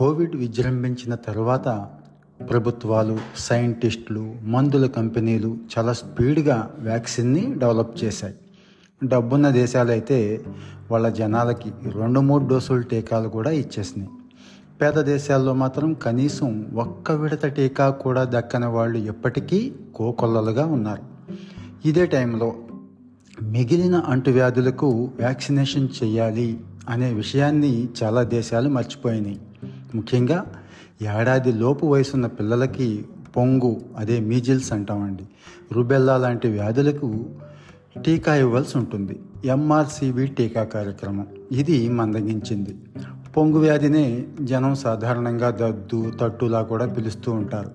Covid విజృంభించిన తర్వాత ప్రభుత్వాలు సైంటిస్టులు మందుల కంపెనీలు చాలా స్పీడ్గా వ్యాక్సిన్ని డెవలప్ చేశాయి. డబ్బున్న దేశాలైతే వాళ్ళ జనాలకి రెండు మూడు డోసులు టీకాలు కూడా ఇచ్చేసినాయి. పేద దేశాల్లో మాత్రం కనీసం ఒక్క విడత టీకా కూడా దక్కని వాళ్ళు ఎప్పటికీ కోకొల్లలుగా ఉన్నారు. ఇదే టైంలో మిగిలిన అంటువ్యాధులకు వ్యాక్సినేషన్ చేయాలి అనే విషయాన్ని చాలా దేశాలు మర్చిపోయినాయి. ముఖ్యంగా ఏడాది లోపు వయసున్న పిల్లలకి పొంగు అదే మీజిల్స్ అంటామండి. రుబెల్లా లాంటి వ్యాధులకు టీకా ఇవ్వాల్సి ఉంటుంది. ఎంఆర్సివి టీకా కార్యక్రమం. ఇది మందగించింది. పొంగు వ్యాధినే జనం సాధారణంగా దద్దు తట్టులా కూడా పిలుస్తూ ఉంటారు.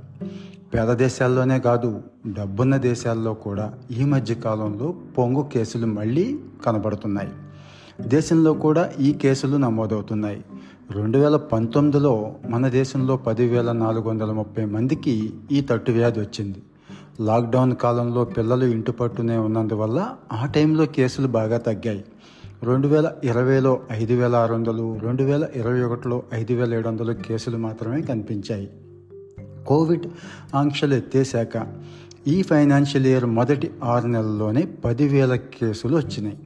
పేద దేశాల్లోనే కాదు డబ్బున్న దేశాల్లో కూడా ఈ మధ్య కాలంలో పొంగు కేసులు మళ్ళీ కనబడుతున్నాయి. దేశంలో కూడా ఈ కేసులు నమోదవుతున్నాయి. రెండు వేల పంతొమ్మిదిలో మన దేశంలో పదివేల నాలుగు వందల ముప్పై మందికి ఈ తట్టు వ్యాధి వచ్చింది. లాక్డౌన్ కాలంలో పిల్లలు ఇంటి పట్టునే ఉన్నందువల్ల ఆ టైంలో కేసులు బాగా తగ్గాయి. రెండు వేల ఇరవైలో ఐదు వేల ఆరు వందలు రెండు వేల ఇరవై ఒకటిలో ఐదు వేల ఏడు వందలు కేసులు మాత్రమే కనిపించాయి. కోవిడ్ ఆంక్షలు ఎత్తేశాక ఈ ఫైనాన్షియల్ ఇయర్ మొదటి ఆరు నెలల్లోనే పదివేల కేసులు వచ్చినాయి.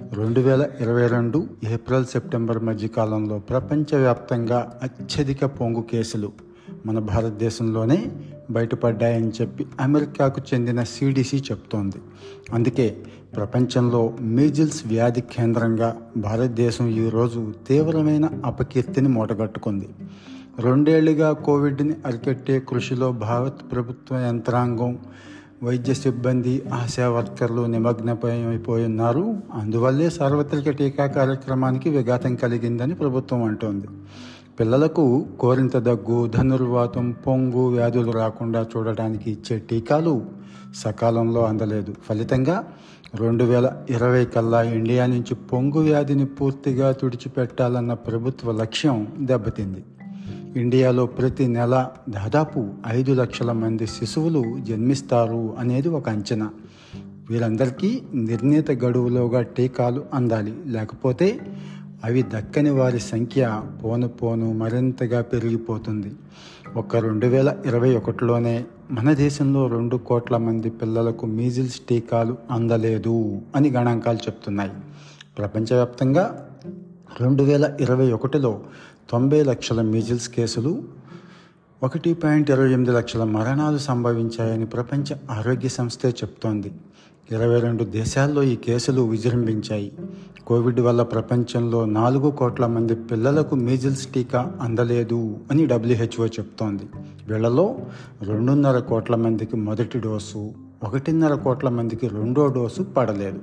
రెండు వేల ఇరవై రెండు ఏప్రిల్ సెప్టెంబర్ మధ్యకాలంలో ప్రపంచవ్యాప్తంగా అత్యధిక పొంగు కేసులు మన భారతదేశంలోనే బయటపడ్డాయని చెప్పి అమెరికాకు చెందిన సిడిసి చెప్తోంది. అందుకే ప్రపంచంలో మీజిల్స్ వ్యాధి కేంద్రంగా భారతదేశం ఈరోజు తీవ్రమైన అపకీర్తిని మూటగట్టుకుంది. రెండేళ్ళుగా కోవిడ్ని అరికట్టే కృషిలో భారత్ ప్రభుత్వ యంత్రాంగం వైద్య సిబ్బంది ఆశా వర్కర్లు నిమగ్నమైపోయి ఉన్నారు అందువల్లే సార్వత్రిక టీకా కార్యక్రమానికి విఘాతం కలిగిందని ప్రభుత్వం అంటోంది. పిల్లలకు కోరింత దగ్గు ధనుర్వాతం పొంగు వ్యాధులు రాకుండా చూడడానికి ఇచ్చే టీకాలు సకాలంలో అందలేదు. ఫలితంగా రెండు వేల ఇరవై కల్లా ఇండియా నుంచి పొంగు వ్యాధిని పూర్తిగా తుడిచిపెట్టాలన్న ప్రభుత్వ లక్ష్యం దెబ్బతింది. ఇండియాలో ప్రతి నెల దాదాపు ఐదు లక్షల మంది శిశువులు జన్మిస్తారు అనేది ఒక అంచనా. వీరందరికీ నిర్ణీత గడువులోగా టీకాలు అందాలి. లేకపోతే అవి దక్కని వారి సంఖ్య పోను పోను మరింతగా పెరిగిపోతుంది. ఒక రెండు వేల ఇరవై ఒకటిలోనే మన దేశంలో రెండు కోట్ల మంది పిల్లలకు మీజిల్స్ టీకాలు అందలేదు అని గణాంకాలు చెప్తున్నాయి. ప్రపంచవ్యాప్తంగా రెండు వేల ఇరవై ఒకటిలో తొంభై లక్షల మీజిల్స్ కేసులు ఒకటి పాయింట్ ఇరవై ఎనిమిది లక్షల మరణాలు సంభవించాయని ప్రపంచ ఆరోగ్య సంస్థే చెప్తోంది. ఇరవై రెండు దేశాల్లో ఈ కేసులు విజృంభించాయి. కోవిడ్ వల్ల ప్రపంచంలో నాలుగు కోట్ల మంది పిల్లలకు మీజిల్స్ టీకా అందలేదు అని డబ్ల్యూహెచ్ఓ చెప్తోంది. వీళ్ళలో రెండున్నర కోట్ల మందికి మొదటి డోసు ఒకటిన్నర కోట్ల మందికి రెండో డోసు పడలేదు.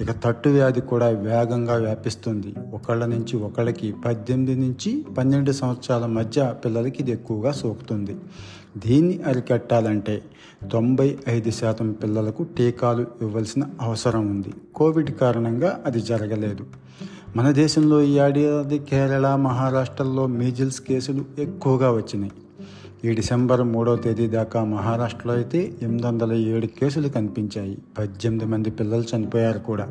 ఇక తట్టు వ్యాధి కూడా వేగంగా వ్యాపిస్తుంది. ఒకళ్ళ నుంచి ఒకళ్ళకి పద్దెనిమిది నుంచి పన్నెండు సంవత్సరాల మధ్య పిల్లలకి ఇది ఎక్కువగా సోకుతుంది. దీన్ని అరికట్టాలంటే తొంభై ఐదు శాతం పిల్లలకు టీకాలు ఇవ్వాల్సిన అవసరం ఉంది. కోవిడ్ కారణంగా అది జరగలేదు. మన దేశంలో ఈ ఏడాది కేరళ మహారాష్ట్రలో మీజిల్స్ కేసులు ఎక్కువగా వచ్చినాయి. ఈ డిసెంబర్ మూడో తేదీ దాకా మహారాష్ట్రలో అయితే ఎనిమిది వందల ఏడు కేసులు కనిపించాయి. పద్దెనిమిది మంది పిల్లలు చనిపోయారు కూడా.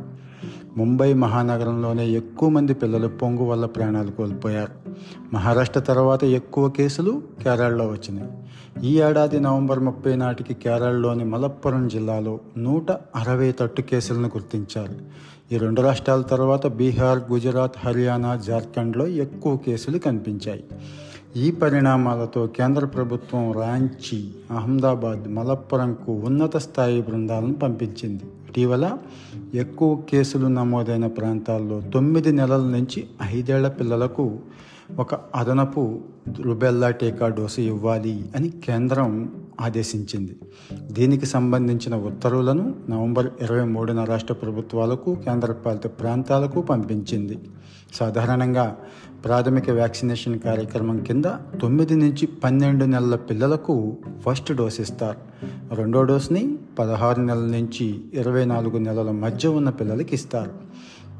ముంబై మహానగరంలోనే ఎక్కువ మంది పిల్లలు పొంగు వల్ల ప్రాణాలు కోల్పోయారు. మహారాష్ట్ర తర్వాత ఎక్కువ కేసులు కేరళలో వచ్చినాయి. ఈ ఏడాది నవంబర్ ముప్పై నాటికి కేరళలోని మలప్పురం జిల్లాలో నూట అరవై తట్టు కేసులను గుర్తించారు. ఈ రెండు రాష్ట్రాల తర్వాత బీహార్ గుజరాత్ హర్యానా జార్ఖండ్లో ఎక్కువ కేసులు కనిపించాయి. ఈ పరిణామాలతో కేంద్ర ప్రభుత్వం రాంచీ అహ్మదాబాద్ మలప్పురంకు ఉన్నత స్థాయి బృందాలను పంపించింది. ఇటీవల ఎక్కువ కేసులు నమోదైన ప్రాంతాల్లో తొమ్మిది నెలల నుంచి ఐదేళ్ళ పిల్లలకు ఒక అదనపు రుబెల్లా టీకా డోసు ఇవ్వాలి అని కేంద్రం ఆదేశించింది. దీనికి సంబంధించిన ఉత్తర్వులను నవంబర్ ఇరవై మూడున రాష్ట్ర ప్రభుత్వాలకు కేంద్రపాలిత ప్రాంతాలకు పంపించింది. సాధారణంగా ప్రాథమిక వ్యాక్సినేషన్ కార్యక్రమం కింద తొమ్మిది నుంచి పన్నెండు నెలల పిల్లలకు ఫస్ట్ డోస్ ఇస్తారు. రెండో డోస్ని పదహారు నెలల నుంచి ఇరవై నాలుగు నెలల మధ్య ఉన్న పిల్లలకి ఇస్తారు.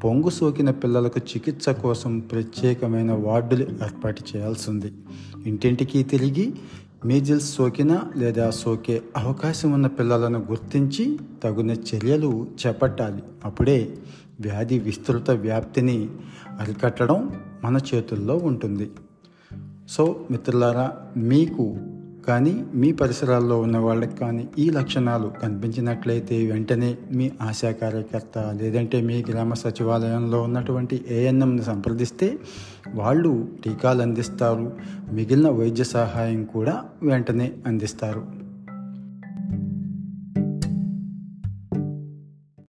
పొంగు సోకిన పిల్లలకు చికిత్స కోసం ప్రత్యేకమైన వార్డులు ఏర్పాటు చేయాల్సింది. ఇంటింటికి తిరిగి మీజిల్స్ సోకిన లేదా సోకే అవకాశం ఉన్న పిల్లలను గుర్తించి తగిన చర్యలు చేపట్టాలి. అప్పుడే వ్యాధి విస్తృత వ్యాప్తిని అరికట్టడం మన చేతుల్లో ఉంటుంది. సో మిత్రులారా మీకు కానీ మీ పరిసరాల్లో ఉన్న వాళ్ళకి కానీ ఈ లక్షణాలు కనిపించినట్లయితే వెంటనే మీ ఆశా కార్యకర్త లేదంటే మీ గ్రామ సచివాలయంలో ఉన్నటువంటి ఏఎన్ఎంను సంప్రదిస్తే వాళ్ళు టీకాలు అందిస్తారు. మిగిలిన వైద్య సహాయం కూడా వెంటనే అందిస్తారు.